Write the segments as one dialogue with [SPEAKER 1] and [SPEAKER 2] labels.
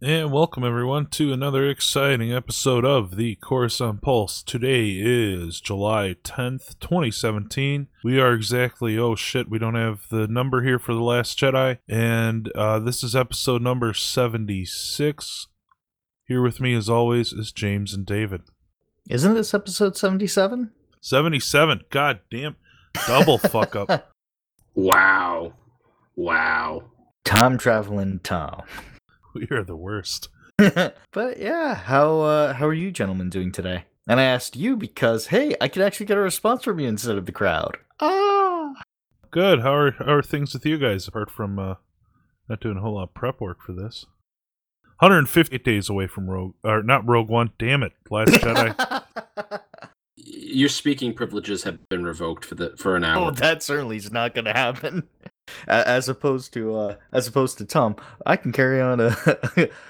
[SPEAKER 1] And welcome everyone to another exciting episode of the Coruscant Pulse. Today is July 10th, 2017. We are exactly, oh shit, we don't have the number here for The Last Jedi. And uh, this is episode number 76. Here with me, as always, is James and David.
[SPEAKER 2] Isn't this episode 77?
[SPEAKER 1] 77. God damn. Double fuck up.
[SPEAKER 3] Wow. Wow.
[SPEAKER 2] Time traveling Tom.
[SPEAKER 1] We are the worst.
[SPEAKER 2] but yeah, how uh, how are you gentlemen doing today? And I asked you because hey, I could actually get a response from you instead of the crowd. Ah.
[SPEAKER 1] Good. How are, how are things with you guys apart from uh, not doing a whole lot of prep work for this? 150 days away from Rogue, or not Rogue One. Damn it, Last Jedi.
[SPEAKER 3] Your speaking privileges have been revoked for the for an hour.
[SPEAKER 2] oh,
[SPEAKER 3] hour.
[SPEAKER 2] that certainly is not going to happen. As opposed to uh, as opposed to Tom, I can carry on a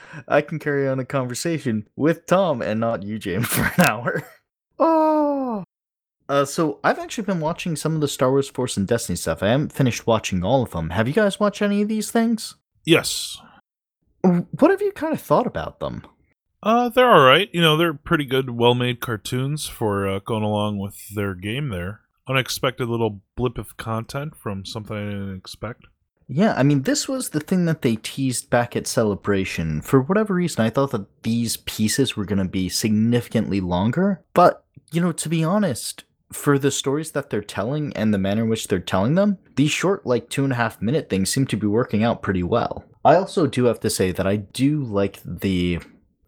[SPEAKER 2] I can carry on a conversation with Tom and not you, James, for an hour. Oh. Uh, so I've actually been watching some of the Star Wars Force and Destiny stuff. I haven't finished watching all of them. Have you guys watched any of these things?
[SPEAKER 1] yes.
[SPEAKER 2] What have you kind of thought about them?
[SPEAKER 1] Uh, they're all right. You know, they're pretty good, well-made cartoons for uh, going along with their game. There, unexpected little blip of content from something I didn't expect.
[SPEAKER 2] Yeah, I mean, this was the thing that they teased back at Celebration. For whatever reason, I thought that these pieces were going to be significantly longer. But, you know, to be honest, for the stories that they're telling and the manner in which they're telling them, these short, like, two and a half minute things seem to be working out pretty well. I also do have to say that I do like the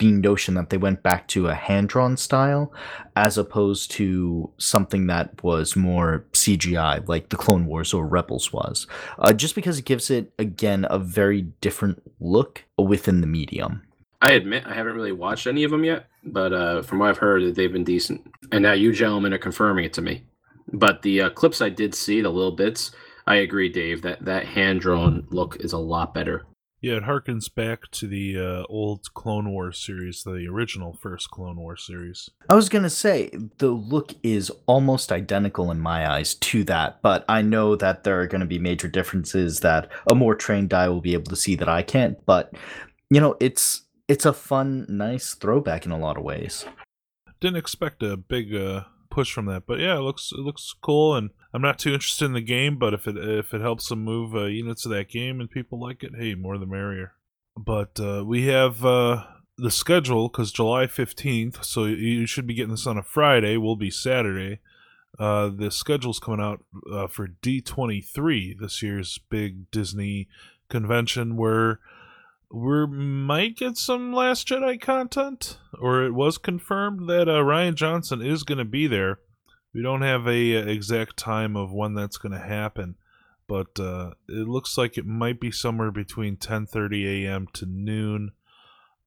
[SPEAKER 2] the notion that they went back to a hand-drawn style as opposed to something that was more CGI like the Clone Wars or Rebels was uh, just because it gives it again a very different look within the medium.
[SPEAKER 3] I admit I haven't really watched any of them yet, but uh, from what I've heard, that they've been decent. And now you gentlemen are confirming it to me. But the uh, clips I did see, the little bits, I agree, Dave. That that hand drawn look is a lot better.
[SPEAKER 1] Yeah, it harkens back to the uh, old Clone Wars series, the original first Clone Wars series.
[SPEAKER 2] I was gonna say the look is almost identical in my eyes to that, but I know that there are gonna be major differences that a more trained eye will be able to see that I can't. But you know, it's it's a fun, nice throwback in a lot of ways.
[SPEAKER 1] Didn't expect a big uh, push from that, but yeah, it looks it looks cool. And I'm not too interested in the game, but if it if it helps them move uh, units of that game and people like it, hey, more the merrier. But uh, we have uh, the schedule because July 15th, so you should be getting this on a Friday. Will be Saturday. Uh, the schedule's coming out uh, for D23, this year's big Disney convention, where we might get some Last Jedi content, or it was confirmed that uh, Rian Johnson is going to be there. We don't have a uh, exact time of when that's going to happen, but uh, it looks like it might be somewhere between 10:30 a.m. to noon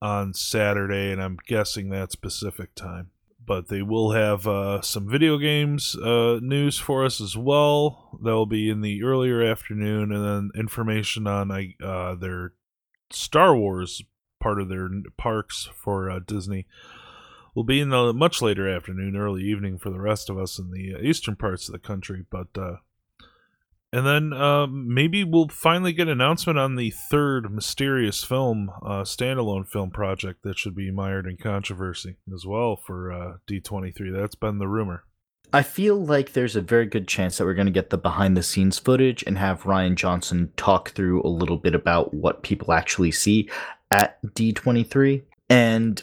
[SPEAKER 1] on Saturday, and I'm guessing that's Pacific time. But they will have uh, some video games uh, news for us as well. That'll be in the earlier afternoon, and then information on uh, their Star Wars part of their parks for uh, Disney will be in the much later afternoon, early evening for the rest of us in the uh, eastern parts of the country. But uh, and then uh, maybe we'll finally get an announcement on the third mysterious film, uh, standalone film project that should be mired in controversy as well for uh, D23. That's been the rumor.
[SPEAKER 2] I feel like there's a very good chance that we're going to get the behind the scenes footage and have Rian Johnson talk through a little bit about what people actually see at D23. And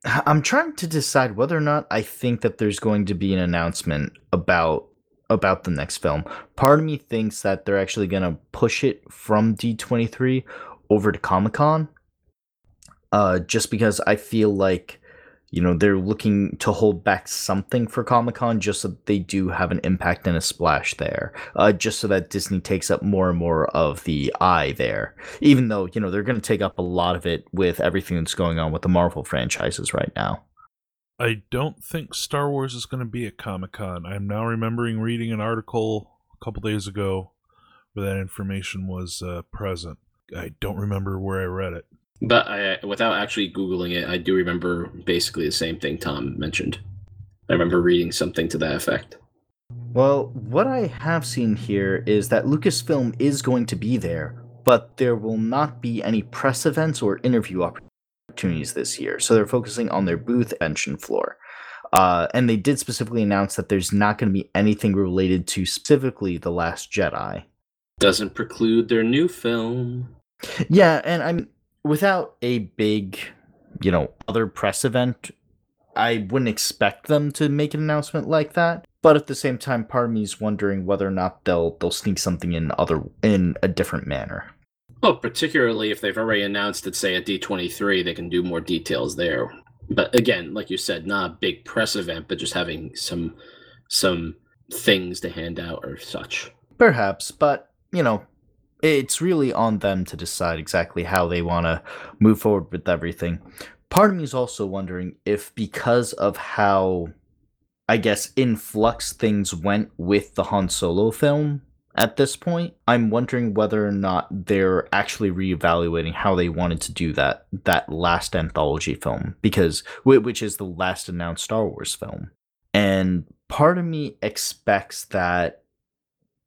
[SPEAKER 2] I'm trying to decide whether or not I think that there's going to be an announcement about about the next film. Part of me thinks that they're actually going to push it from D23 over to Comic-Con. Uh just because I feel like you know they're looking to hold back something for comic-con just so they do have an impact and a splash there uh, just so that disney takes up more and more of the eye there even though you know they're going to take up a lot of it with everything that's going on with the marvel franchises right now
[SPEAKER 1] I don't think Star Wars is going to be at Comic Con. I'm now remembering reading an article a couple days ago where that information was uh, present. I don't remember where I read it.
[SPEAKER 3] But I, without actually googling it, I do remember basically the same thing Tom mentioned. I remember reading something to that effect.
[SPEAKER 2] well what i have seen here is that lucasfilm is going to be there but there will not be any press events or interview opportunities this year. So they're focusing on their booth engine floor. Uh, and they did specifically announce that there's not going to be anything related to specifically The Last Jedi.
[SPEAKER 3] Doesn't preclude their new film.
[SPEAKER 2] Yeah, and I mean, without a big, you know, other press event, I wouldn't expect them to make an announcement like that. But at the same time, part of me is wondering whether or not they'll they'll sneak something in other in a different manner.
[SPEAKER 3] Well, particularly if they've already announced it, say at D23, they can do more details there. But again, like you said, not a big press event, but just having some some things to hand out or such.
[SPEAKER 2] Perhaps, but you know, it's really on them to decide exactly how they want to move forward with everything. Part of me is also wondering if because of how I guess in flux things went with the Han Solo film at this point, I'm wondering whether or not they're actually reevaluating how they wanted to do that that last anthology film because which is the last announced Star Wars film. And part of me expects that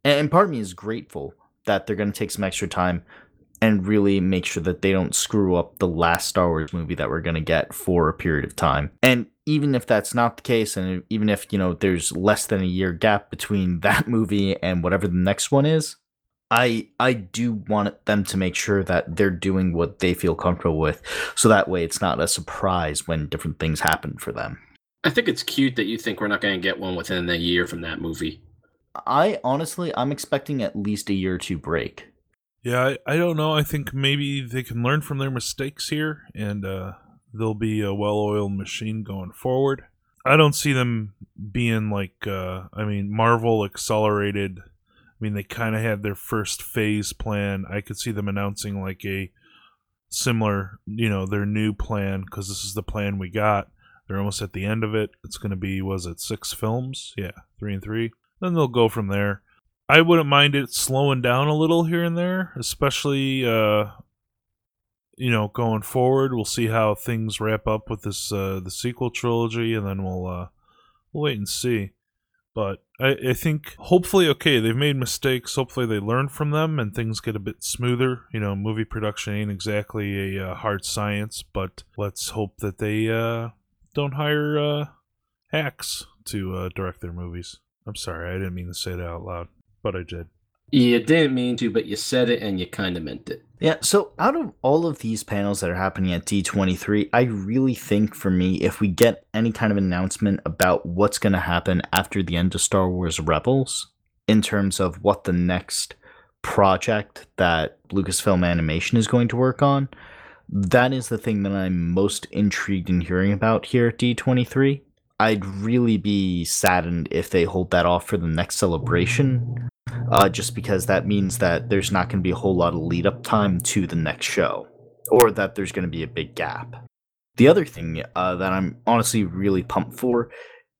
[SPEAKER 2] and part of me is grateful that they're going to take some extra time and really make sure that they don't screw up the last Star Wars movie that we're going to get for a period of time. And even if that's not the case, and even if, you know, there's less than a year gap between that movie and whatever the next one is, I I do want them to make sure that they're doing what they feel comfortable with, so that way it's not a surprise when different things happen for them.
[SPEAKER 3] I think it's cute that you think we're not going to get one within a year from that movie.
[SPEAKER 2] I honestly, I'm expecting at least a year or two break.
[SPEAKER 1] Yeah, I, I don't know. I think maybe they can learn from their mistakes here, and uh, they'll be a well-oiled machine going forward. I don't see them being like, uh, I mean, Marvel accelerated. I mean, they kind of had their first phase plan. I could see them announcing like a similar, you know, their new plan because this is the plan we got. They're almost at the end of it. It's going to be, was it six films? Yeah, three and three. Then they'll go from there. I wouldn't mind it slowing down a little here and there, especially uh, you know going forward. We'll see how things wrap up with this uh, the sequel trilogy, and then we'll uh, we'll wait and see. But I, I think hopefully, okay, they've made mistakes. Hopefully, they learn from them and things get a bit smoother. You know, movie production ain't exactly a uh, hard science, but let's hope that they uh, don't hire uh, hacks to uh, direct their movies. I'm sorry, I didn't mean to say that out loud but I did.
[SPEAKER 3] You didn't mean to, but you said it and you kind of meant it.
[SPEAKER 2] Yeah, so out of all of these panels that are happening at D23, I really think for me, if we get any kind of announcement about what's going to happen after the end of Star Wars Rebels, in terms of what the next project that Lucasfilm Animation is going to work on, that is the thing that I'm most intrigued in hearing about here at D23. I'd really be saddened if they hold that off for the next celebration uh, just because that means that there's not going to be a whole lot of lead up time to the next show, or that there's going to be a big gap. The other thing uh, that I'm honestly really pumped for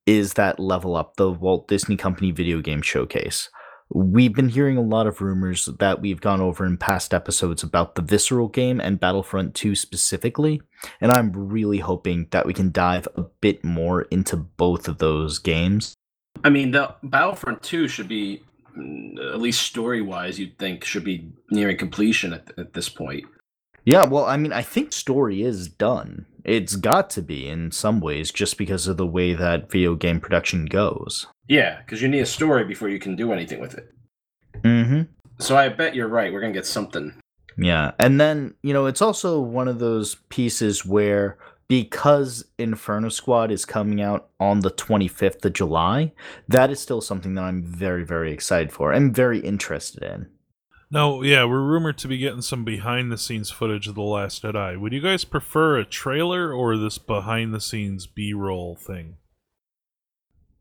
[SPEAKER 2] is that Level Up, the Walt Disney Company video game showcase. We've been hearing a lot of rumors that we've gone over in past episodes about the Visceral game and Battlefront 2 specifically, and I'm really hoping that we can dive a bit more into both of those games.
[SPEAKER 3] I mean, the Battlefront 2 should be mm, at least story wise, you'd think should be nearing completion at, at this point.
[SPEAKER 2] Yeah, well, I mean, I think story is done. It's got to be in some ways, just because of the way that video game production goes.
[SPEAKER 3] Yeah, because you need a story before you can do anything with it.
[SPEAKER 2] Mm-hmm.
[SPEAKER 3] So I bet you're right. We're gonna get something.
[SPEAKER 2] Yeah, and then you know, it's also one of those pieces where because Inferno Squad is coming out on the 25th of July, that is still something that I'm very, very excited for. I'm very interested in.
[SPEAKER 1] No, yeah, we're rumored to be getting some behind the scenes footage of The Last Jedi. Would you guys prefer a trailer or this behind the scenes B roll thing?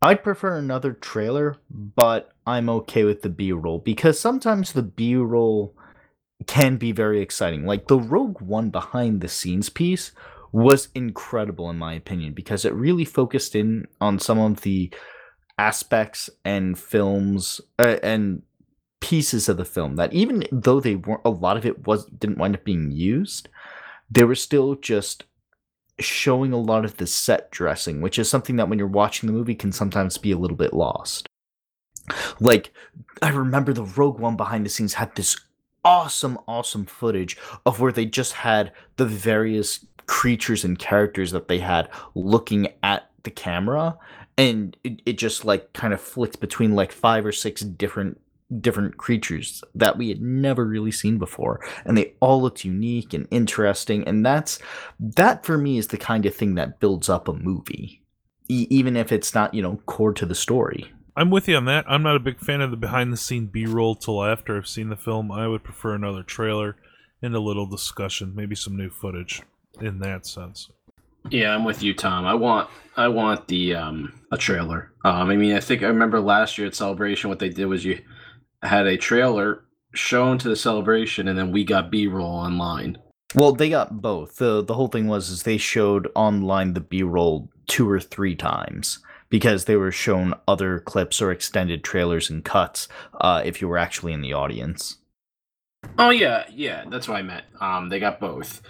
[SPEAKER 2] I'd prefer another trailer, but I'm okay with the B roll because sometimes the B roll can be very exciting. Like the Rogue One behind the scenes piece was incredible in my opinion because it really focused in on some of the aspects and films uh, and pieces of the film that even though they weren't a lot of it was didn't wind up being used they were still just showing a lot of the set dressing which is something that when you're watching the movie can sometimes be a little bit lost. Like i remember the rogue one behind the scenes had this awesome awesome footage of where they just had the various creatures and characters that they had looking at the camera and it, it just like kind of flicked between like five or six different different creatures that we had never really seen before and they all looked unique and interesting and that's that for me is the kind of thing that builds up a movie e- even if it's not you know core to the story
[SPEAKER 1] I'm with you on that. I'm not a big fan of the behind the scene B roll till after I've seen the film. I would prefer another trailer and a little discussion, maybe some new footage in that sense.
[SPEAKER 3] Yeah, I'm with you, Tom. I want I want the um a trailer. Um, I mean, I think I remember last year at Celebration, what they did was you had a trailer shown to the celebration, and then we got B-roll online.
[SPEAKER 2] well they got both the the whole thing was is they showed online the b-roll two or three times because they were shown other clips or extended trailers and cuts uh, if you were actually in the audience
[SPEAKER 3] Oh yeah, yeah, that's what I meant. Um, they got both.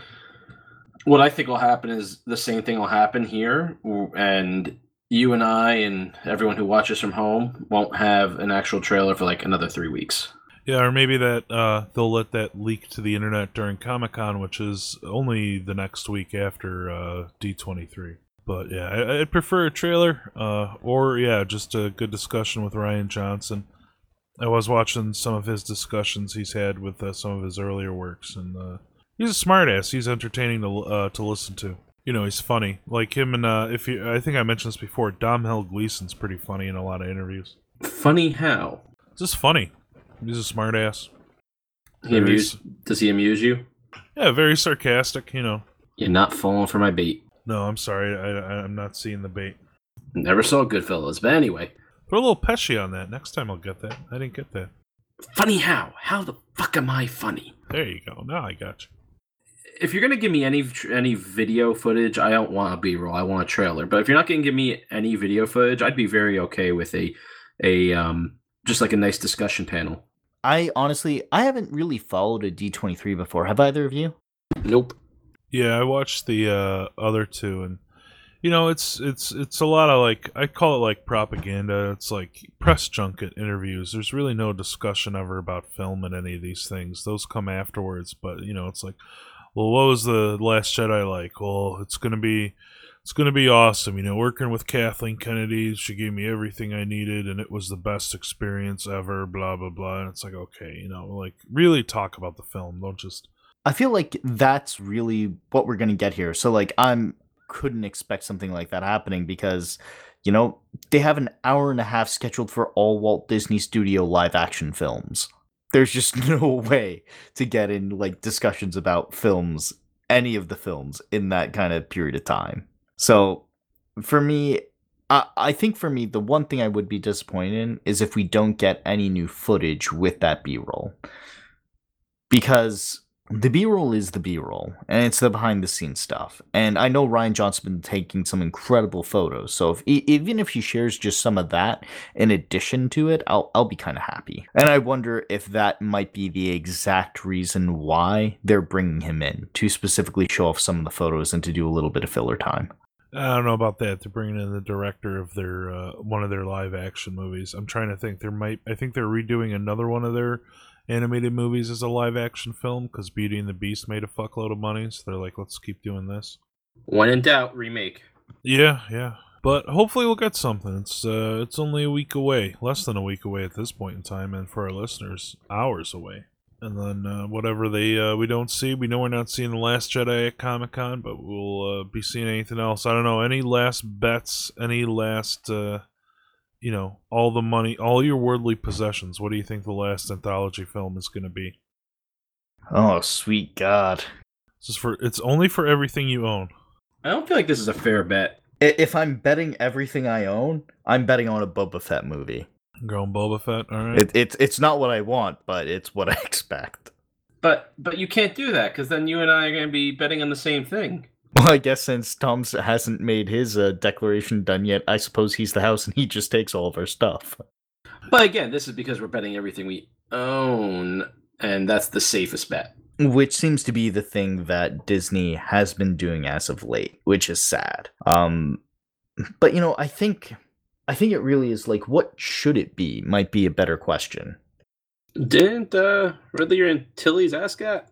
[SPEAKER 3] What I think will happen is the same thing will happen here, and you and I and everyone who watches from home won't have an actual trailer for like another three weeks.
[SPEAKER 1] Yeah, or maybe that uh, they'll let that leak to the internet during Comic Con, which is only the next week after uh, D23. But yeah, I, I'd prefer a trailer, uh, or yeah, just a good discussion with Rian Johnson. I was watching some of his discussions he's had with uh, some of his earlier works, and uh, he's a smartass. He's entertaining to uh, to listen to. You know, he's funny. Like him and uh, if you, I think I mentioned this before. Domhnall Gleeson's pretty funny in a lot of interviews.
[SPEAKER 3] Funny how
[SPEAKER 1] Just funny. He's a smartass.
[SPEAKER 3] he amuse, does he amuse you?
[SPEAKER 1] Yeah, very sarcastic. You know.
[SPEAKER 3] You're not falling for my bait.
[SPEAKER 1] No, I'm sorry. I, I, I'm not seeing the bait.
[SPEAKER 3] Never saw Goodfellas, but anyway,
[SPEAKER 1] Put a little Pesci on that. Next time I'll get that. I didn't get that.
[SPEAKER 3] funny how? How the fuck am I funny?
[SPEAKER 1] There you go. Now I got you.
[SPEAKER 3] If you're gonna give me any any video footage, I don't want a B-roll. I want a trailer. But if you're not gonna give me any video footage, I'd be very okay with a a um just like a nice discussion panel.
[SPEAKER 2] I honestly, I haven't really followed a D23 before. Have either of you?
[SPEAKER 3] Nope.
[SPEAKER 1] Yeah, I watched the uh, other two, and you know, it's it's it's a lot of like I call it like propaganda. It's like press junket interviews. There's really no discussion ever about film and any of these things. Those come afterwards, but you know, it's like, well, what was the Last Jedi like? Well, it's gonna be. It's gonna be awesome, you know. Working with Kathleen Kennedy, she gave me everything I needed, and it was the best experience ever. Blah blah blah. And it's like, okay, you know, like really talk about the film. Don't just
[SPEAKER 2] I feel like that's really what we're gonna get here. So like I'm couldn't expect something like that happening because you know they have an hour and a half scheduled for all Walt Disney Studio live action films. There's just no way to get in like discussions about films, any of the films in that kind of period of time. So for me, I, I think for me the one thing I would be disappointed in is if we don't get any new footage with that B roll. Because the b-roll is the b-roll and it's the behind the scenes stuff and i know rian johnson's been taking some incredible photos so if even if he shares just some of that in addition to it i'll, I'll be kind of happy and i wonder if that might be the exact reason why they're bringing him in to specifically show off some of the photos and to do a little bit of filler time
[SPEAKER 1] I don't know about that. They're bringing in the director of their uh, one of their live action movies. I'm trying to think. There might. I think they're redoing another one of their animated movies as a live action film because Beauty and the Beast made a fuckload of money. So they're like, let's keep doing this.
[SPEAKER 3] When in doubt, remake.
[SPEAKER 1] Yeah, yeah. But hopefully we'll get something. It's uh, it's only a week away, less than a week away at this point in time, and for our listeners, hours away. And then uh, whatever they uh, we don't see, we know we're not seeing the Last Jedi at Comic Con, but we'll uh, be seeing anything else. I don't know any last bets, any last, uh, you know, all the money, all your worldly possessions. What do you think the last anthology film is going to be?
[SPEAKER 2] oh sweet god
[SPEAKER 1] It's just for it's only for everything you own.
[SPEAKER 3] I don't feel like this is a fair bet.
[SPEAKER 2] I- if i'm betting everything i own i'm betting on a boba fett movie
[SPEAKER 1] Going Boba Fett, all right.
[SPEAKER 2] it, it's it's not what i want but it's what i expect
[SPEAKER 3] But but you can't do that because then you and I are going to be betting on the same thing.
[SPEAKER 2] Well, I guess since Tom's hasn't made his uh, declaration done yet, I suppose he's the house and he just takes all of our stuff.
[SPEAKER 3] But again, this is because we're betting everything we own, and that's the safest bet.
[SPEAKER 2] Which seems to be the thing that Disney has been doing as of late, which is sad. Um, but you know, I think, I think it really is like, what should it be? Might be a better question.
[SPEAKER 3] Didn't uh, Ridley and Tilly's ask that?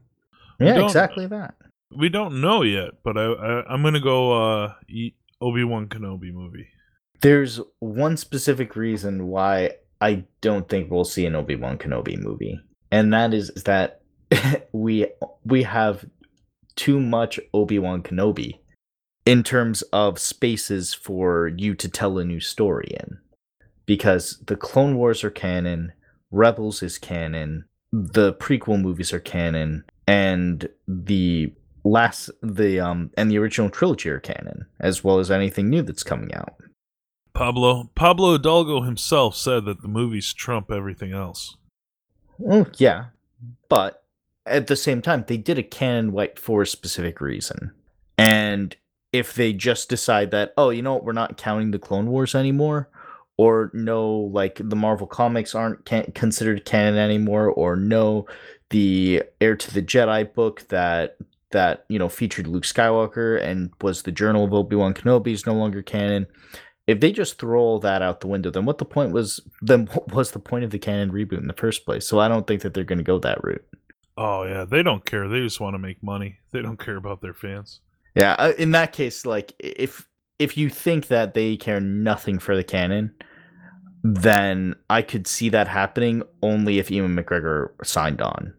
[SPEAKER 2] Yeah, exactly that.
[SPEAKER 1] We don't know yet, but I, I I'm gonna go uh Obi Wan Kenobi movie.
[SPEAKER 2] There's one specific reason why I don't think we'll see an Obi Wan Kenobi movie, and that is that we we have too much Obi Wan Kenobi in terms of spaces for you to tell a new story in, because the Clone Wars are canon, Rebels is canon, the prequel movies are canon, and the last the um and the original trilogy are canon, as well as anything new that's coming out.
[SPEAKER 1] Pablo Pablo Hidalgo himself said that the movies trump everything else.
[SPEAKER 2] Well, yeah, but at the same time, they did a canon wipe for a specific reason. And if they just decide that, oh, you know what, we're not counting the Clone Wars anymore, or no, like the Marvel comics aren't can- considered canon anymore, or no, the Heir to the Jedi book that that you know featured Luke Skywalker and was the Journal of Obi Wan Kenobi is no longer canon. If they just throw all that out the window, then what the point was? Then what was the point of the canon reboot in the first place? So I don't think that they're going to go that route.
[SPEAKER 1] Oh yeah, they don't care. They just want to make money. They don't care about their fans.
[SPEAKER 2] Yeah, uh, in that case, like if if you think that they care nothing for the canon, then I could see that happening only if Ewan McGregor signed on.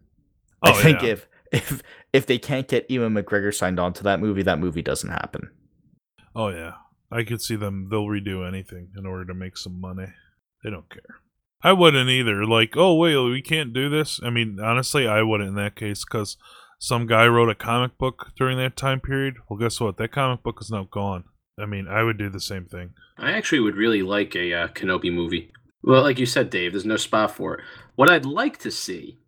[SPEAKER 1] Oh,
[SPEAKER 2] I think
[SPEAKER 1] yeah.
[SPEAKER 2] if if if they can't get Ewan McGregor signed on to that movie, that movie doesn't happen.
[SPEAKER 1] Oh yeah, I could see them. They'll redo anything in order to make some money. They don't care. I wouldn't either. Like, oh wait, we can't do this. I mean, honestly, I wouldn't in that case because some guy wrote a comic book during that time period. Well, guess what? That comic book is now gone. I mean, I would do the same thing.
[SPEAKER 3] I actually would really like a uh, Kenobi movie. Well, like you said, Dave, there's no spot for it. What I'd like to see,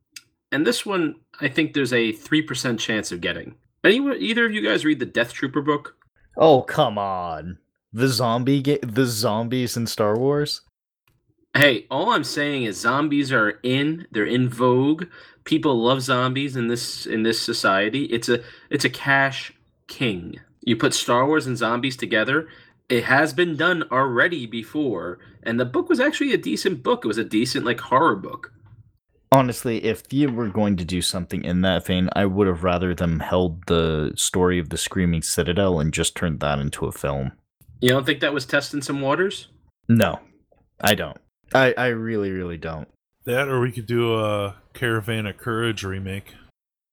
[SPEAKER 3] and this one, I think there's a three percent chance of getting. Any, either of you guys read the Death Trooper book?
[SPEAKER 2] Oh come on, the zombie ga- the zombies in Star Wars.
[SPEAKER 3] Hey, all I'm saying is zombies are in. They're in vogue. People love zombies in this in this society. It's a it's a cash king. You put Star Wars and zombies together. It has been done already before, and the book was actually a decent book. It was a decent like horror book.
[SPEAKER 2] Honestly, if you were going to do something in that vein, I would have rather them held the story of the Screaming Citadel and just turned that into a film.
[SPEAKER 3] You don't think that was testing some waters?
[SPEAKER 2] No, I don't. I, I really, really don't.
[SPEAKER 1] That, or we could do a Caravan of Courage remake.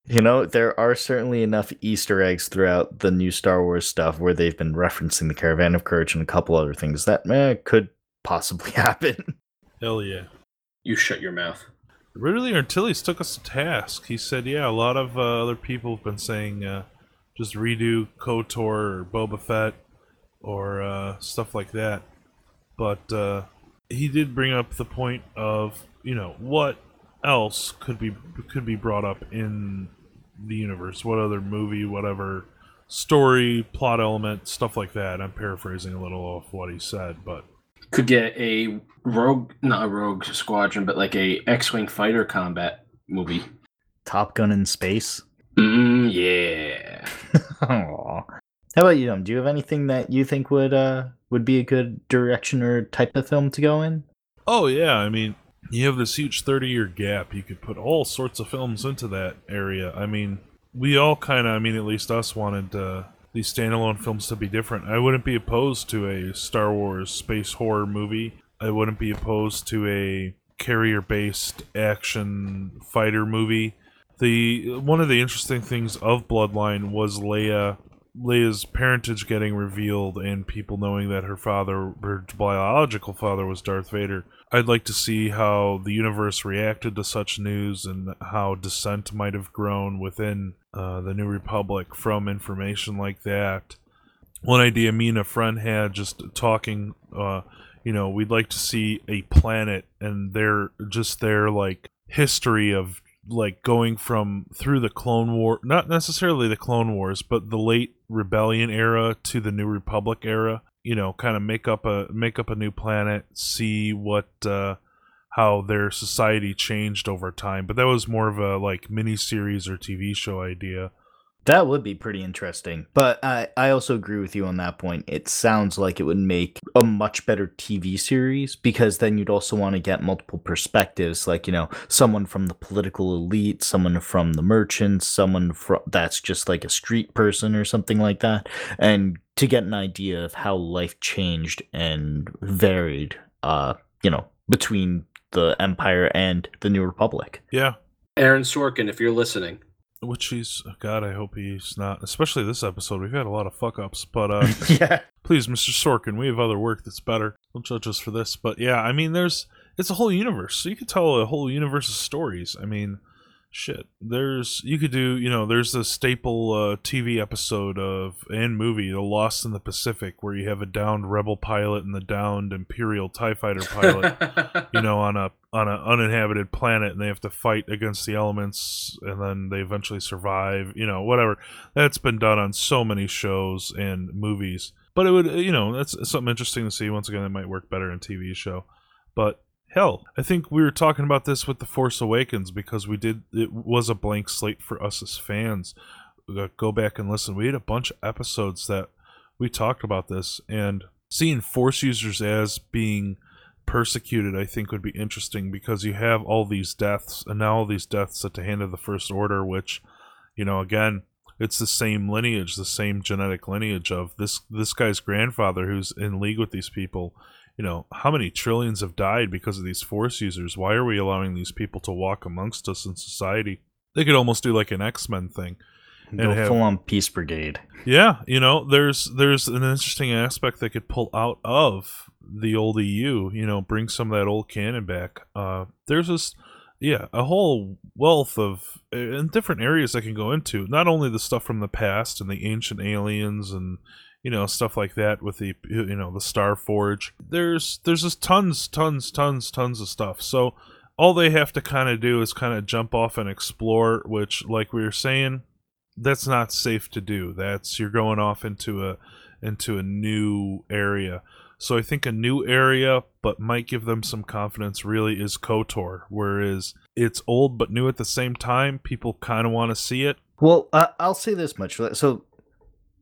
[SPEAKER 2] You know, there are certainly enough Easter eggs throughout the new Star Wars stuff where they've been referencing the Caravan of Courage and a couple other things that eh, could possibly happen.
[SPEAKER 1] Hell yeah.
[SPEAKER 3] You shut your mouth.
[SPEAKER 1] Ridley Antilles took us to task. He said, "Yeah, a lot of uh, other people have been saying uh, just redo KOTOR or Boba Fett or uh, stuff like that." But uh, he did bring up the point of you know what else could be could be brought up in the universe. What other movie, whatever story, plot element, stuff like that. I'm paraphrasing a little off what he said, but
[SPEAKER 3] Could get a rogue, not a rogue squadron, but like a X-wing fighter combat movie.
[SPEAKER 2] Top Gun in space.
[SPEAKER 3] Mm, yeah.
[SPEAKER 2] Aw. How about you? Dom? Do you have anything that you think would uh would be a good direction or type of film to go in?
[SPEAKER 1] Oh yeah, I mean, you have this huge 30-year gap. You could put all sorts of films into that area. I mean, we all kind of, I mean, at least us wanted uh, these standalone films to be different. I wouldn't be opposed to a Star Wars space horror movie. I wouldn't be opposed to a carrier-based action fighter movie. The one of the interesting things of Bloodline was Leia Leia's parentage getting revealed and people knowing that her father, her biological father, was Darth Vader. I'd like to see how the universe reacted to such news and how dissent might have grown within uh, the New Republic from information like that. One idea me and a friend had just talking, uh, you know, we'd like to see a planet and their just their like history of like going from through the clone war not necessarily the clone wars but the late rebellion era to the new republic era you know kind of make up a make up a new planet see what uh how their society changed over time. But that was more of a like mini series or tv show idea
[SPEAKER 2] That would be pretty interesting. But I, I also agree with you on that point. It sounds like it would make a much better TV series because then you'd also want to get multiple perspectives, like, you know, someone from the political elite, someone from the merchants, someone from that's just like a street person or something like that. And to get an idea of how life changed and varied, uh, you know, between the Empire and the New Republic.
[SPEAKER 1] Yeah,
[SPEAKER 3] Aaron Sorkin, if you're listening,
[SPEAKER 1] which he's God. I hope he's not. Especially this episode, we've had a lot of fuck ups. But uh,
[SPEAKER 2] yeah.
[SPEAKER 1] please, Mr. Sorkin, we have other work that's better. Don't judge us for this. But yeah, I mean, there's it's a whole universe, so you could tell a whole universe of stories. I mean, shit. There's you could do you know there's the staple uh, tv episode of and movie the lost in the pacific where you have a downed rebel pilot and the downed imperial tie fighter pilot you know on a on an uninhabited planet and they have to fight against the elements and then they eventually survive you know whatever. That's been done on so many shows and movies. But it would you know that's something interesting to see. Once again it might work better in tv show. But Hell, I think we were talking about this with The Force Awakens because we did, it was a blank slate for us as fans. Go back and listen. We had a bunch of episodes that we talked about this, and seeing Force users as being persecuted, I think, would be interesting because you have all these deaths, and now all these deaths at the hand of the First Order, which, you know, again, it's the same lineage, the same genetic lineage of this this guy's grandfather who's in league with these people you know, how many trillions have died because of these force users? Why are we allowing these people to walk amongst us in society? They could almost do like an X Men thing.
[SPEAKER 2] Go have, full on Peace Brigade.
[SPEAKER 1] Yeah, you know, there's there's an interesting aspect they could pull out of the old EU. You know, bring some of that old canon back. Uh, there's this, yeah, a whole wealth of in different areas I can go into. Not only the stuff from the past and the ancient aliens and you know stuff like that with the you know the Star Forge. There's there's just tons, tons, tons, tons of stuff. So all they have to kind of do is kind of jump off and explore, which, like we were saying, that's not safe to do. That's you're going off into a into a new area. So I think a new area, but might give them some confidence, really is KOTOR. Whereas it's old but new at the same time. People kind of want to see it.
[SPEAKER 2] Well, uh, I'll say this much. So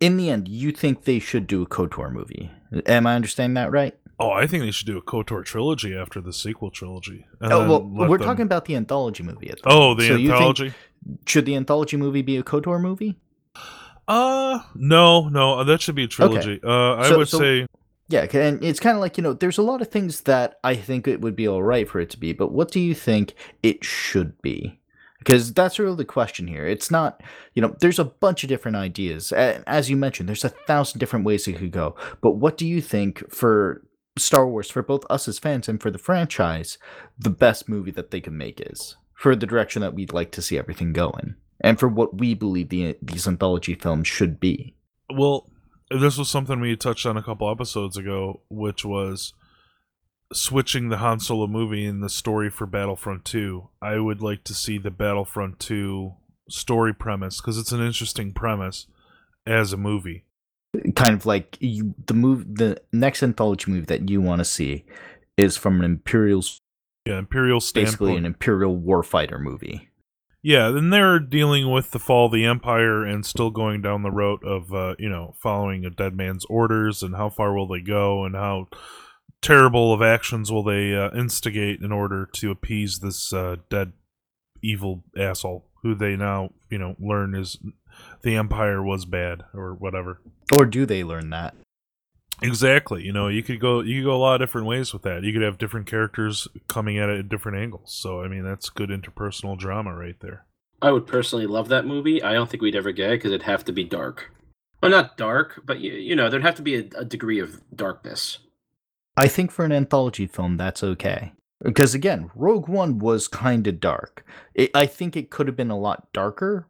[SPEAKER 2] in the end, you think they should do a KOTOR movie. Am I understanding that right?
[SPEAKER 1] Oh, I think they should do a KOTOR trilogy after the sequel trilogy.
[SPEAKER 2] Oh, well, we're them... talking about the anthology movie.
[SPEAKER 1] At the oh, the so anthology?
[SPEAKER 2] should the anthology movie be a KOTOR movie?
[SPEAKER 1] Uh, no, no, that should be a trilogy. Okay. Uh, I so, would so, say.
[SPEAKER 2] Yeah, and it's kind of like, you know, there's a lot of things that I think it would be all right for it to be, but what do you think it should be? Because that's really the question here. It's not, you know, there's a bunch of different ideas. As you mentioned, there's a thousand different ways it could go. But what do you think for Star Wars, for both us as fans and for the franchise, the best movie that they can make is for the direction that we'd like to see everything go in, and for what we believe the these anthology films should be?
[SPEAKER 1] Well, this was something we touched on a couple episodes ago, which was switching the Han Solo movie and the story for Battlefront 2, I would like to see the Battlefront 2 story premise because it's an interesting premise as a movie.
[SPEAKER 2] Kind of like you, the move, the next anthology movie that you want to see is from an Imperial,
[SPEAKER 1] yeah, Imperial standpoint.
[SPEAKER 2] basically an Imperial warfighter movie.
[SPEAKER 1] Yeah, then they're dealing with the fall of the Empire and still going down the road of, uh, you know, following a dead man's orders and how far will they go and how terrible of actions will they uh, instigate in order to appease this uh, dead evil asshole who they now you know learn is the empire was bad or whatever.
[SPEAKER 2] Or do they learn that?
[SPEAKER 1] Exactly you know you could go you could go a lot of different ways with that. You could have different characters coming at it at different angles so i mean that's good interpersonal drama right there.
[SPEAKER 3] I would personally love that movie. I don't think we'd ever get it because it'd have to be dark. Well not dark but you, you know there'd have to be a, a degree of darkness
[SPEAKER 2] I think for an anthology film, that's okay. Because again, Rogue One was kind of dark. It, I think it could have been a lot darker,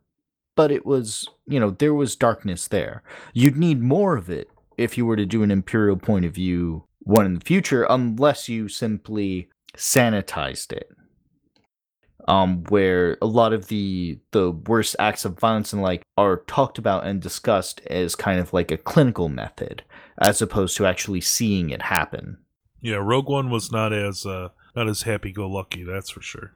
[SPEAKER 2] but it was, you know, there was darkness there. You'd need more of it if you were to do an Imperial point of view one in the future, unless you simply sanitized it. Um, where a lot of the the worst acts of violence and like are talked about and discussed as kind of like a clinical method as opposed to actually seeing it happen.
[SPEAKER 1] Yeah, Rogue One was not as uh, not as happy go lucky, that's for sure.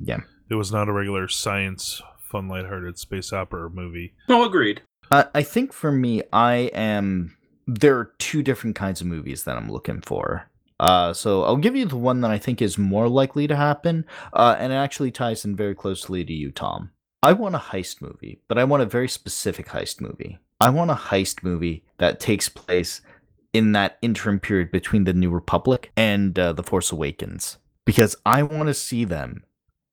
[SPEAKER 2] Yeah.
[SPEAKER 1] It was not a regular science fun, lighthearted space opera movie.
[SPEAKER 3] No, agreed.
[SPEAKER 2] Uh, I think for me, I am. There are two different kinds of movies that I'm looking for. Uh, so I'll give you the one that I think is more likely to happen, uh, and it actually ties in very closely to you, Tom. I want a heist movie, but I want a very specific heist movie. I want a heist movie that takes place in that interim period between the New Republic and uh, the Force Awakens, because I want to see them.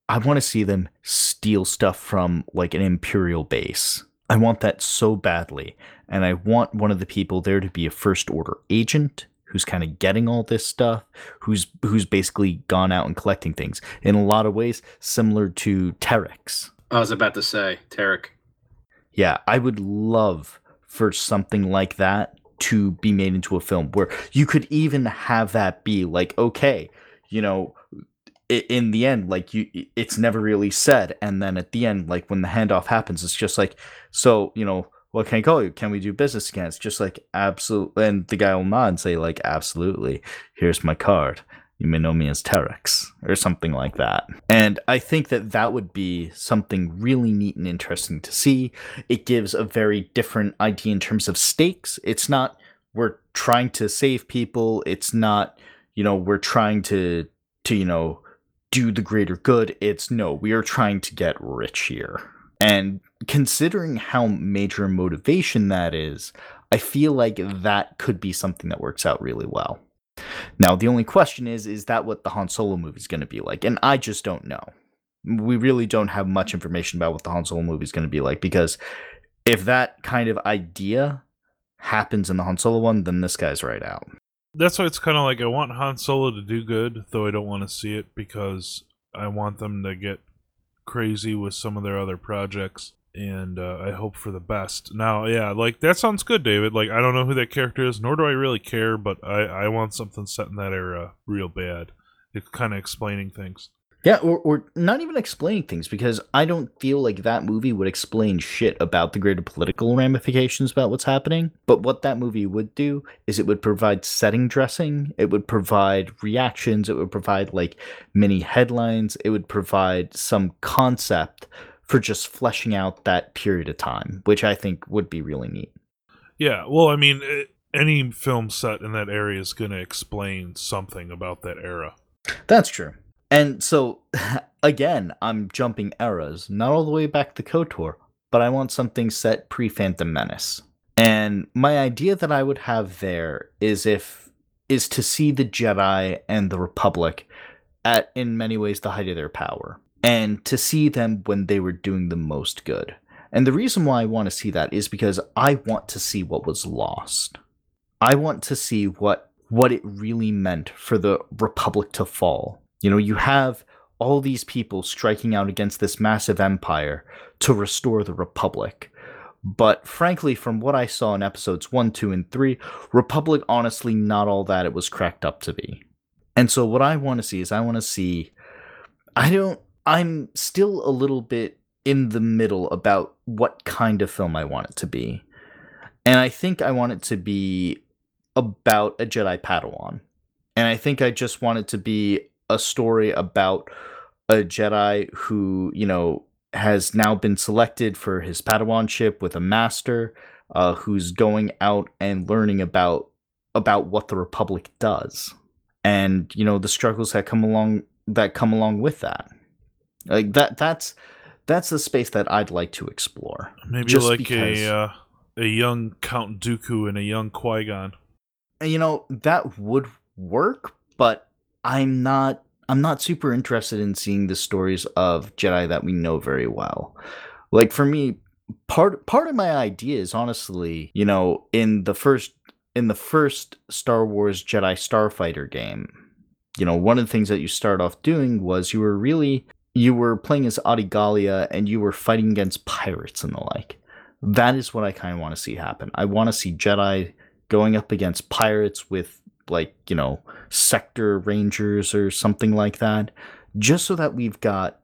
[SPEAKER 2] I want to see them steal stuff from like an Imperial base. I want that so badly, and I want one of the people there to be a First Order agent who's kind of getting all this stuff, who's who's basically gone out and collecting things in a lot of ways similar to Terex.
[SPEAKER 3] I was about to say, Tarek.
[SPEAKER 2] Yeah, I would love for something like that to be made into a film where you could even have that be like, okay, you know, in the end, like you, it's never really said, and then at the end, like when the handoff happens, it's just like, so you know, what can I call you? Can we do business again? It's just like absolutely, and the guy will nod and say like, absolutely. Here's my card. You may know me as Terex or something like that. And I think that that would be something really neat and interesting to see. It gives a very different idea in terms of stakes. It's not we're trying to save people. It's not, you know, we're trying to to, you know, do the greater good. It's no, we are trying to get rich here. And considering how major motivation that is, I feel like that could be something that works out really well. Now, the only question is is that what the Han Solo movie is going to be like? And I just don't know. We really don't have much information about what the Han Solo movie is going to be like because if that kind of idea happens in the Han Solo one, then this guy's right out.
[SPEAKER 1] That's why it's kind of like I want Han Solo to do good, though I don't want to see it because I want them to get crazy with some of their other projects, and uh, I hope for the best. Now, yeah, like that sounds good, David. Like I don't know who that character is, nor do I really care, but I I want something set in that era real bad. It's kind of explaining things.
[SPEAKER 2] Yeah, or, or not even explaining things because I don't feel like that movie would explain shit about the greater political ramifications about what's happening. But what that movie would do is it would provide setting dressing, it would provide reactions, it would provide like mini headlines, it would provide some concept for just fleshing out that period of time, which I think would be really neat.
[SPEAKER 1] Yeah, well, I mean, any film set in that area is going to explain something about that era.
[SPEAKER 2] That's true. And so, again, I'm jumping eras, not all the way back to KOTOR, but I want something set pre Phantom Menace. And my idea that I would have there is if is to see the Jedi and the Republic at in many ways the height of their power. And to see them when they were doing the most good. And the reason why I want to see that is because I want to see what was lost. I want to see what what it really meant for the Republic to fall. You know, you have all these people striking out against this massive empire to restore the Republic. But frankly, from what I saw in episodes 1, 2, and 3, Republic honestly not all that it was cracked up to be. And so what I want to see is I want to see I don't I'm still a little bit in the middle about what kind of film I want it to be. And I think I want it to be about a Jedi Padawan. And I think I just want it to be a story about a Jedi who, you know, has now been selected for his Padawanship with a master, uh, who's going out and learning about about what the Republic does, and you know the struggles that come along that come along with that. Like that. That's that's the space that I'd like to explore.
[SPEAKER 1] Maybe
[SPEAKER 2] Just
[SPEAKER 1] like
[SPEAKER 2] because-
[SPEAKER 1] a uh, a young Count Dooku and a young Qui Gon.
[SPEAKER 2] You know that would work but i'm not i'm not super interested in seeing the stories of jedi that we know very well like for me part part of my idea is honestly you know in the first in the first star wars jedi starfighter game you know one of the things that you start off doing was you were really you were playing as Adi Gallia and you were fighting against pirates and the like. That is what i kind of want to see happen. I want to see jedi going up against pirates with like you know sector rangers or something like that just so that we've got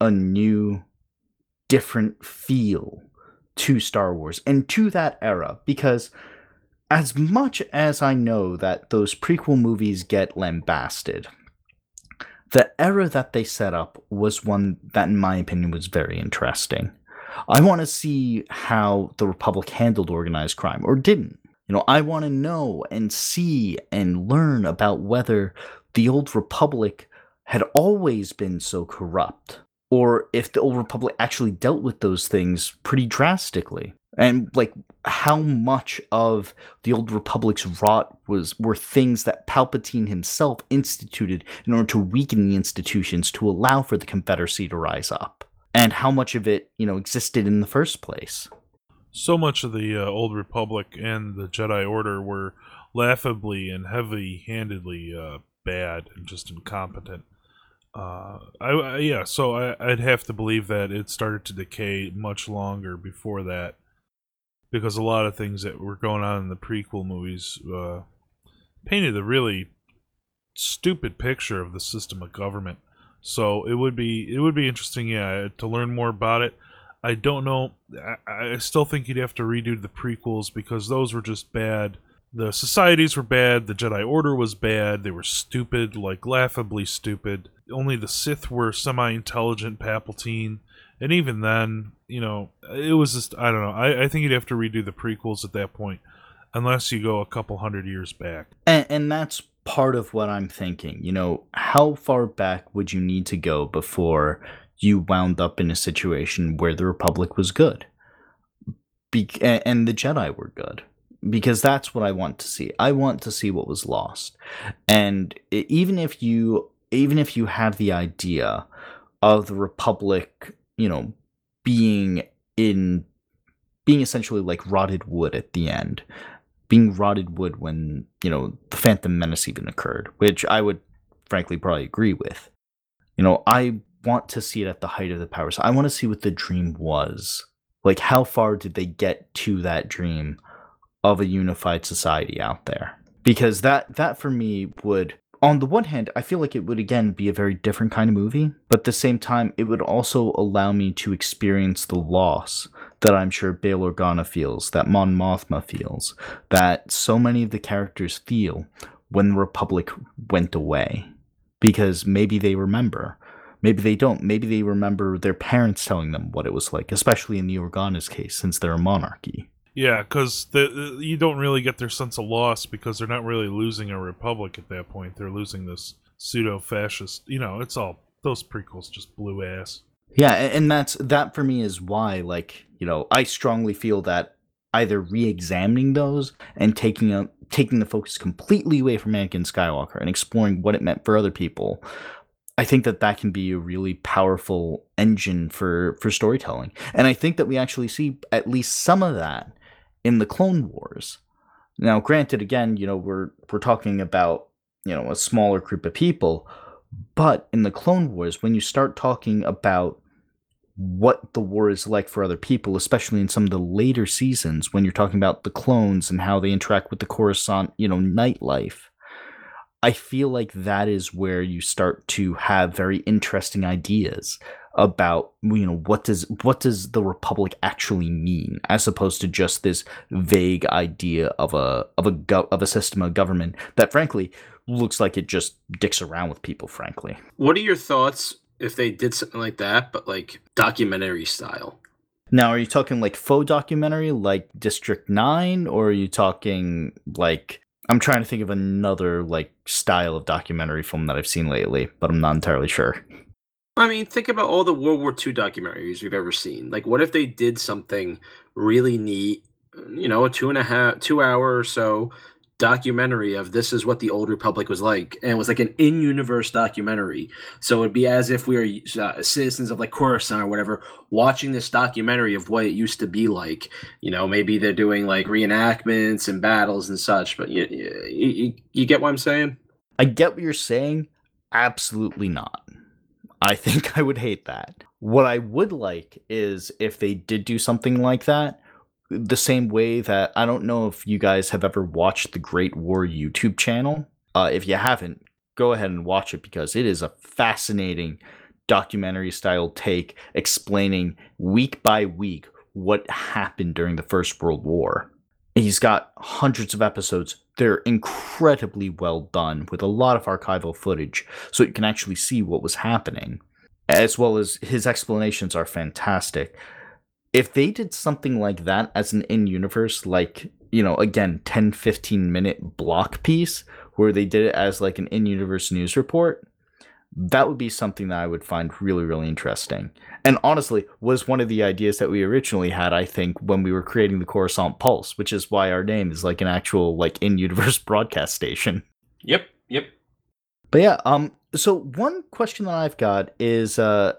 [SPEAKER 2] a new different feel to Star Wars and to that era. Because as much as I know that those prequel movies get lambasted the era that they set up was one that, in my opinion, was very interesting. I want to see how the Republic handled organized crime or didn't. You know, I want to know and see and learn about whether the Old Republic had always been so corrupt or if the Old Republic actually dealt with those things pretty drastically. And like how much of the Old Republic's rot was were things that Palpatine himself instituted in order to weaken the institutions to allow for the Confederacy to rise up. And how much of it, you know, existed in the first place.
[SPEAKER 1] So much of the uh, Old Republic and the Jedi Order were laughably and heavy-handedly uh, bad and just incompetent. Uh, I, yeah, so I, I'd have to believe that it started to decay much longer before that, because a lot of things that were going on in the prequel movies uh, painted a really stupid picture of the system of government. So it would be it would be interesting, yeah, to learn more about it. I don't know. I, I still think you'd have to redo the prequels because those were just bad the societies were bad, the Jedi Order was bad, they were stupid, like laughably stupid. Only the Sith were semi intelligent Palpatine. And even then, you know, it was just, I don't know. I, I think you'd have to redo the prequels at that point, unless you go a couple hundred years back.
[SPEAKER 2] And, and that's part of what I'm thinking. You know, how far back would you need to go before you wound up in a situation where the Republic was good? Be- and the Jedi were good because that's what I want to see. I want to see what was lost. And even if you even if you have the idea of the republic, you know, being in being essentially like rotted wood at the end, being rotted wood when, you know, the Phantom Menace even occurred, which I would frankly probably agree with. You know, I want to see it at the height of the powers. I want to see what the dream was. Like how far did they get to that dream of a unified society out there because that that for me would on the one hand i feel like it would again be a very different kind of movie but at the same time it would also allow me to experience the loss that i'm sure bail organa feels that mon mothma feels that so many of the characters feel when the republic went away. Because maybe they remember. Maybe they don't. Maybe they remember their parents telling them what it was like especially in the organa's case since they're a monarchy
[SPEAKER 1] yeah, because you don't really get their sense of loss because they're not really losing a republic at that point. They're losing this pseudo fascist. You know, it's all those prequels just blew ass.
[SPEAKER 2] Yeah, and that's that for me is why, like, you know, I strongly feel that either re-examining those and taking a, taking the focus completely away from Anakin Skywalker and exploring what it meant for other people. I think that that can be a really powerful engine for for storytelling, and I think that we actually see at least some of that in the Clone Wars. Now, granted, again, you know, we're we're talking about you know a smaller group of people, but in the Clone Wars, when you start talking about what the war is like for other people, especially in some of the later seasons, when you're talking about the clones and how they interact with the Coruscant, you know, nightlife, I feel like that is where you start to have very interesting ideas about you know what does what does the republic actually mean as opposed to just this vague idea of a of a go- of a system of government that frankly looks like it just dicks around with people frankly.
[SPEAKER 3] What are your thoughts if they did something like that but like documentary style?
[SPEAKER 2] Now are you talking like faux documentary like district 9 or are you talking like i'm trying to think of another like style of documentary film that i've seen lately but i'm not entirely sure
[SPEAKER 3] I mean, think about all the World War II documentaries we've ever seen. Like, what if they did something really neat? You know, a two and a half, two hour or so documentary of this is what the old republic was like and it was like an in-universe documentary so it'd be as if we were uh, citizens of like coruscant or whatever watching this documentary of what it used to be like you know maybe they're doing like reenactments and battles and such but you, you, you get what i'm saying
[SPEAKER 2] i get what you're saying absolutely not I think I would hate that. What I would like is if they did do something like that, the same way that I don't know if you guys have ever watched the Great War YouTube channel. Uh, if you haven't, go ahead and watch it because it is a fascinating documentary style take explaining week by week what happened during the First World War He's got hundreds of episodes. They're incredibly well done with a lot of archival footage, so you can actually see what was happening, as well as his explanations are fantastic. If they did something like that as an in universe, like, you know, again, 10 15 minute block piece, where they did it as like an in universe news report, that would be something that I would find really, really interesting. And honestly, was one of the ideas that we originally had, I think, when we were creating the Coruscant Pulse, which is why our name is like an actual like in-universe broadcast station.
[SPEAKER 3] Yep, yep.
[SPEAKER 2] But yeah, um so one question that I've got is uh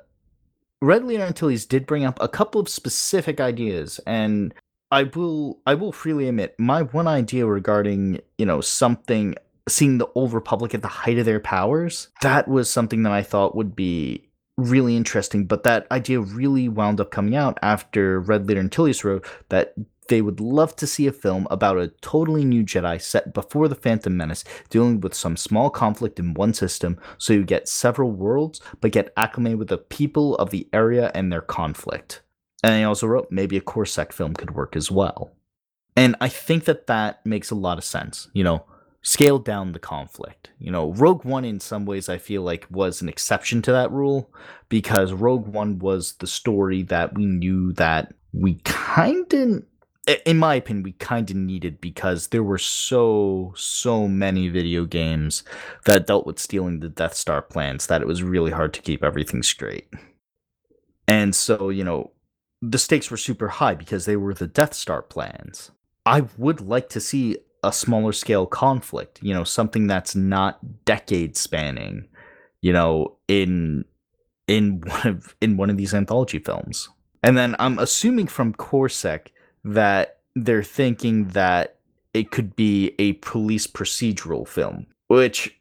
[SPEAKER 2] Ridley Antilles did bring up a couple of specific ideas and I will I will freely admit my one idea regarding, you know, something seeing the old republic at the height of their powers that was something that i thought would be really interesting but that idea really wound up coming out after Ridley Antilles wrote that they would love to see a film about a totally new Jedi set before the Phantom Menace, dealing with some small conflict in one system, so you get several worlds, but get acclimated with the people of the area and their conflict. And he also wrote maybe a Coruscant film could work as well. And I think that that makes a lot of sense. You know, scaled down the conflict. You know, Rogue One in some ways I feel like was an exception to that rule because Rogue One was the story that we knew that we kind of in my opinion we kind of needed because there were so so many video games that dealt with stealing the Death Star plans that it was really hard to keep everything straight. And so, you know, the stakes were super high because they were the Death Star plans. I would like to see a smaller scale conflict, you know, something that's not decade spanning, you know, in in one of in one of these anthology films. And then I'm assuming from Corsec that they're thinking that it could be a police procedural film, which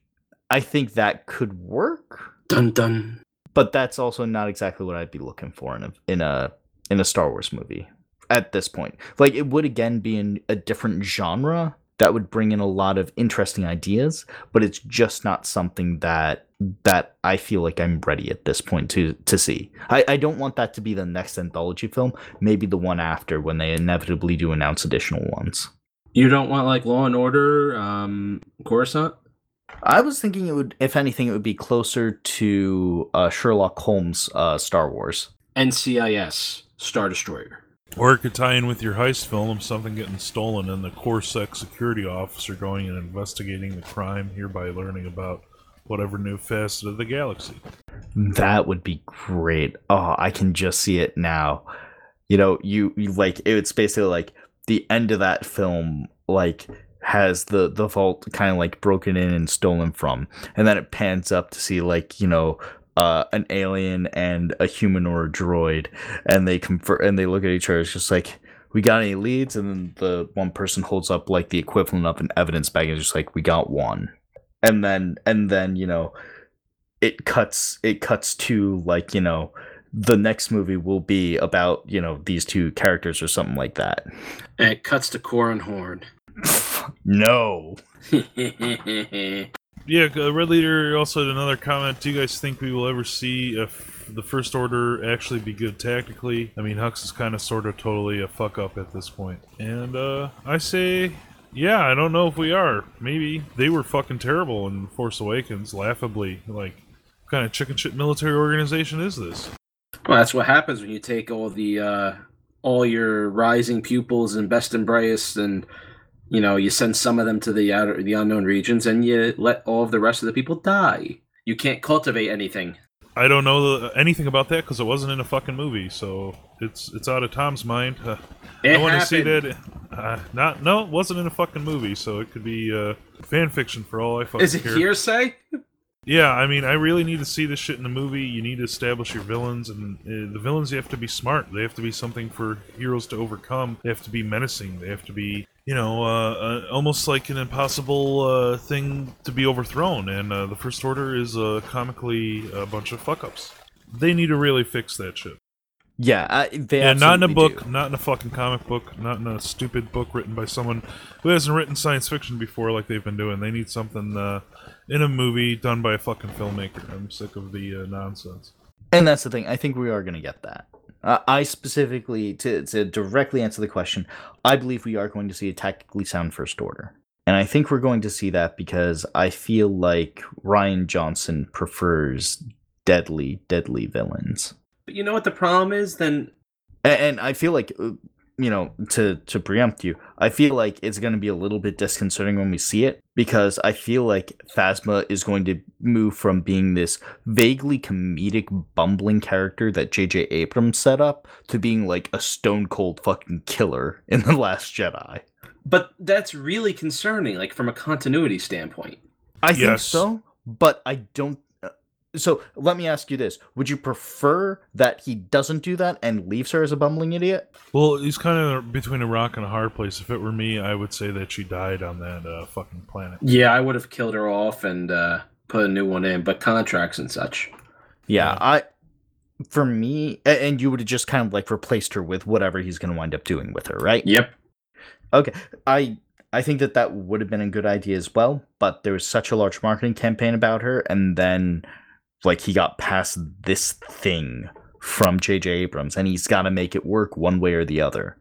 [SPEAKER 2] I think that could work.
[SPEAKER 3] Dun dun.
[SPEAKER 2] But that's also not exactly what I'd be looking for in a in a in a Star Wars movie at this point. Like it would again be in a different genre, that would bring in a lot of interesting ideas, but it's just not something that that I feel like I'm ready at this point to to see. I, I don't want that to be the next anthology film, maybe the one after when they inevitably do announce additional ones.
[SPEAKER 3] You don't want like Law and Order, um, Coruscant?
[SPEAKER 2] I was thinking it would, if anything, it would be closer to uh, Sherlock Holmes, uh, Star Wars.
[SPEAKER 3] NCIS, Star Destroyer.
[SPEAKER 1] Or it could tie in with your heist film of something getting stolen and the CorSec security officer going and investigating the crime, hereby learning about whatever new facet of the galaxy.
[SPEAKER 2] That would be great. Oh, I can just see it now. You know, you, you like it's basically like the end of that film like has the the vault kind of like broken in and stolen from and then it pans up to see like you know uh, an alien and a human or a droid, and they confer and they look at each other. It's just like, we got any leads? And then the one person holds up like the equivalent of an evidence bag, and it's just like, we got one. And then and then you know, it cuts it cuts to like you know the next movie will be about you know these two characters or something like that.
[SPEAKER 3] And it cuts to Corran Horn.
[SPEAKER 2] no.
[SPEAKER 1] yeah, uh, Ridley also had another comment. Do you guys think we will ever see if the First Order actually be good tactically? I mean, Hux is kind of, sort of, totally a fuck up at this point. And uh, I say, yeah, I don't know if we are. Maybe they were fucking terrible in Force Awakens, laughably. Like, what kind of chicken shit military organization is this?
[SPEAKER 3] Well, that's what happens when you take all the uh, all your rising pupils and best and brightest and you know you send some of them to the outer the unknown regions and you let all of the rest of the people die you can't cultivate anything
[SPEAKER 1] i don't know anything about that because it wasn't in a fucking movie so it's it's out of tom's mind uh, i want to see that uh, not no it wasn't in a fucking movie so it could be uh, fan fiction for all i fucking
[SPEAKER 3] is it
[SPEAKER 1] care.
[SPEAKER 3] hearsay
[SPEAKER 1] yeah, I mean, I really need to see this shit in the movie. You need to establish your villains, and uh, the villains you have to be smart. They have to be something for heroes to overcome. They have to be menacing. They have to be you know, uh, uh, almost like an impossible uh, thing to be overthrown. And uh, the First Order is uh, comically a bunch of fuck ups. They need to really fix that shit.
[SPEAKER 2] Yeah, they
[SPEAKER 1] yeah, not in a book,
[SPEAKER 2] do.
[SPEAKER 1] not in a fucking comic book, not in a stupid book written by someone who hasn't written science fiction before, like they've been doing. They need something uh, in a movie done by a fucking filmmaker. I'm sick of the nonsense.
[SPEAKER 2] And that's the thing. I think we are going to get that. Uh, I specifically to to directly answer the question, I believe we are going to see a tactically sound first order. And I think we're going to see that because I feel like Rian Johnson prefers deadly, deadly villains.
[SPEAKER 3] But you know what the problem is? Then
[SPEAKER 2] And, and I feel like, uh, you know, to to preempt you, I feel like it's going to be a little bit disconcerting when we see it because I feel like Phasma is going to move from being this vaguely comedic, bumbling character that J.J. Abrams set up to being like a stone cold fucking killer in The Last Jedi.
[SPEAKER 3] but that's really concerning, like from a continuity standpoint.
[SPEAKER 2] I think so, but I don't. So let me ask you this: Would you prefer that he doesn't do that and leaves her as a bumbling idiot?
[SPEAKER 1] Well, he's kind of between a rock and a hard place. If it were me, I would say that she died on that uh, fucking planet.
[SPEAKER 3] Yeah, I would have killed her off and uh, put a new one in, but contracts and such.
[SPEAKER 2] Yeah,
[SPEAKER 1] Yeah.
[SPEAKER 2] I. For me, and you would have just kind of like replaced her with whatever he's going to wind up doing with her, right?
[SPEAKER 3] Yep.
[SPEAKER 2] Okay i I think that that would have been a good idea as well, but there was such a large marketing campaign about her, and then like he got past this thing from J.J. Abrams, and he's got to make it work one way or the other.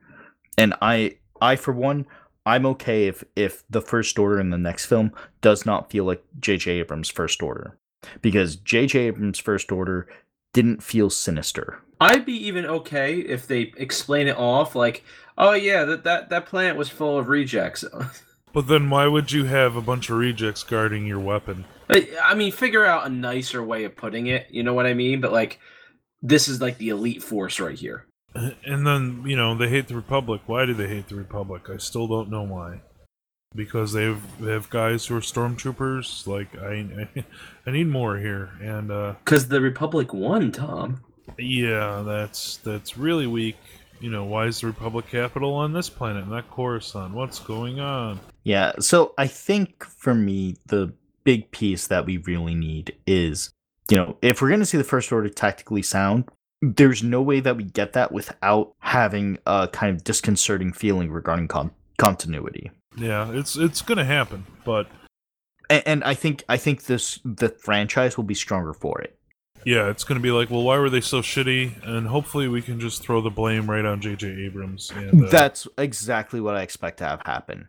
[SPEAKER 2] And I I for one, I'm okay if if the first order in the next film does not feel like J.J. Abrams' first order, because J.J. Abrams' first order didn't feel sinister.
[SPEAKER 3] I'd be even okay if they explain it off like, oh yeah, that that, that planet was full of rejects.
[SPEAKER 1] But then why would you have a bunch of rejects guarding your weapon?
[SPEAKER 3] I I mean, figure out a nicer way of putting it. You know what I mean? But like, this is like the elite force right here.
[SPEAKER 1] And then, you know, they hate the Republic. Why do they hate the Republic? I still don't know why. Because they've they have guys who are stormtroopers. Like I, I, I need more here. And uh,
[SPEAKER 3] Because the Republic won, Tom.
[SPEAKER 1] yeah, that's that's really weak. You know, why is the Republic capital on this planet, not Coruscant? What's going on?
[SPEAKER 2] Yeah, so I think for me, the big piece that we really need is, you know, if we're going to see the First Order tactically sound, there's no way that we get that without having a kind of disconcerting feeling regarding con- continuity.
[SPEAKER 1] Yeah, it's it's gonna happen, but
[SPEAKER 2] And, and I think I think this the franchise will be stronger for it.
[SPEAKER 1] yeah, it's gonna be like, well, why were they so shitty? And hopefully, we can just throw the blame right on J.J. Abrams. And uh,
[SPEAKER 2] That's exactly what I expect to have happen.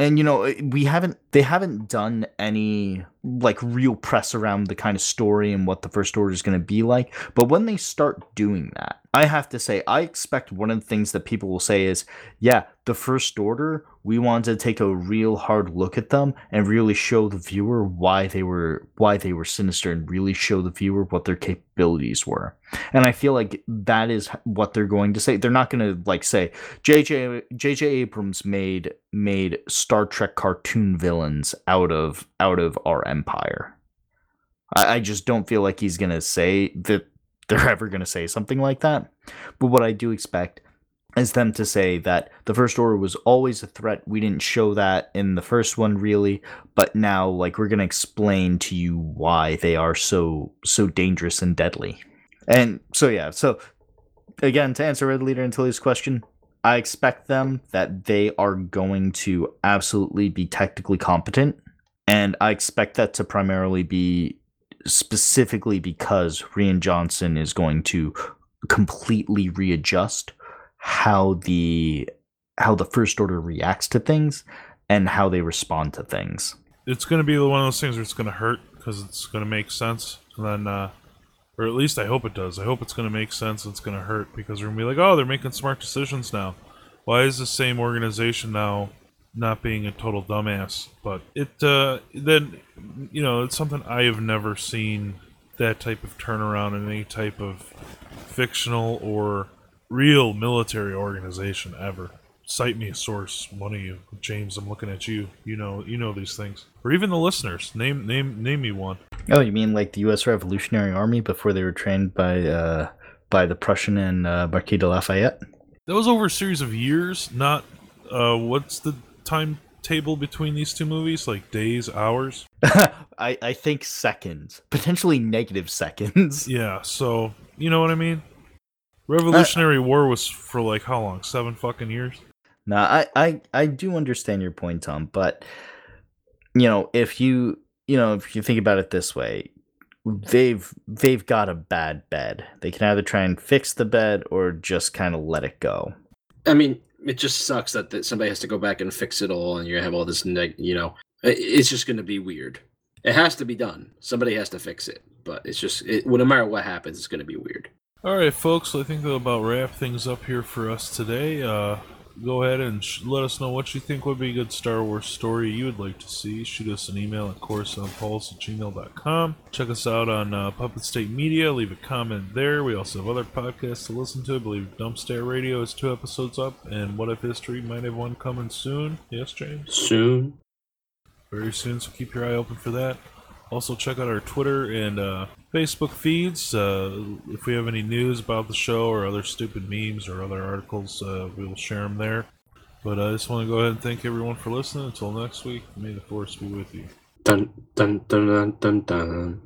[SPEAKER 2] And you know, eh, we haven't they haven't done any like real press around the kind of story and what the first order is going to be like, but when they start doing that, I have to say I expect one of the things that people will say is, yeah, the first order, we wanted to take a real hard look at them and really show the viewer why they were why they were sinister and really show the viewer what their capabilities were. And I feel like that is what they're going to say. They're not going to like say JJ JJ Abrams made made Star Trek cartoon villains out of out of our empire. I, I just don't feel like he's going to say that they're ever going to say something like that. But what I do expect is them to say that the first order was always a threat. We didn't show that in the first one really, but now like we're going to explain to you why they are so so dangerous and deadly. And so yeah, so again to answer Ridley Antilles' question, I expect them that they are going to absolutely be technically competent, and I expect that to primarily be specifically because Rian Johnson is going to completely readjust how the how the first order reacts to things and how they respond to things.
[SPEAKER 1] it's gonna be one of those things where it's gonna hurt because it's gonna make sense, and then, uh, or at least I hope it does. I hope it's gonna make sense. and It's gonna hurt because we're gonna be like, oh, they're making smart decisions now. Why is the same organization now not being a total dumbass? But it uh, then you know it's something I have never seen that type of turnaround in any type of fictional or real military organization ever. Cite me a source, one of you, James. I'm looking at you. You know, you know these things, or even the listeners. Name, name, name me one.
[SPEAKER 2] Oh, you mean like the U.S. Revolutionary Army before they were trained by uh, by the Prussian and uh, Marquis de Lafayette?
[SPEAKER 1] That was over a series of years, not. Uh, what's the timetable between these two movies? Like days, hours?
[SPEAKER 2] I I think seconds, potentially negative seconds.
[SPEAKER 1] Yeah. So you know what I mean. Revolutionary War was for like how long? Seven fucking years.
[SPEAKER 2] No, I, I I do understand your point, Tom, but you know, if you you know, if you think about it this way, they've they've got a bad bed. They can either try and fix the bed or just kind of let it go.
[SPEAKER 3] I mean, it just sucks that, that somebody has to go back and fix it all, and you're gonna have all this, neg- you know, it- it's just gonna be weird. It has to be done. Somebody has to fix it, but it's just, it, no matter what happens, it's gonna be weird.
[SPEAKER 1] All right, folks. I think that'll about wrap things up here for us today. Uh, go ahead and sh- let us know what you think would be a good Star Wars story you would like to see. Shoot us an email at coruscantpulse at gmail.com. Check us out on uh, Puppet State Media. Leave a comment there. We also have other podcasts to listen to. I believe Dumpster Radio has two episodes up, and What If History might have one coming soon. Yes, James?
[SPEAKER 3] Soon.
[SPEAKER 1] very soon, so keep your eye open for that. Also, check out our Twitter and uh, Facebook feeds. Uh, if we have any news about the show or other stupid memes or other articles, uh, we will share them there. But I just want to go ahead and thank everyone for listening. Until next week, may the force be with you.
[SPEAKER 3] Dun, dun, dun, dun, dun, dun.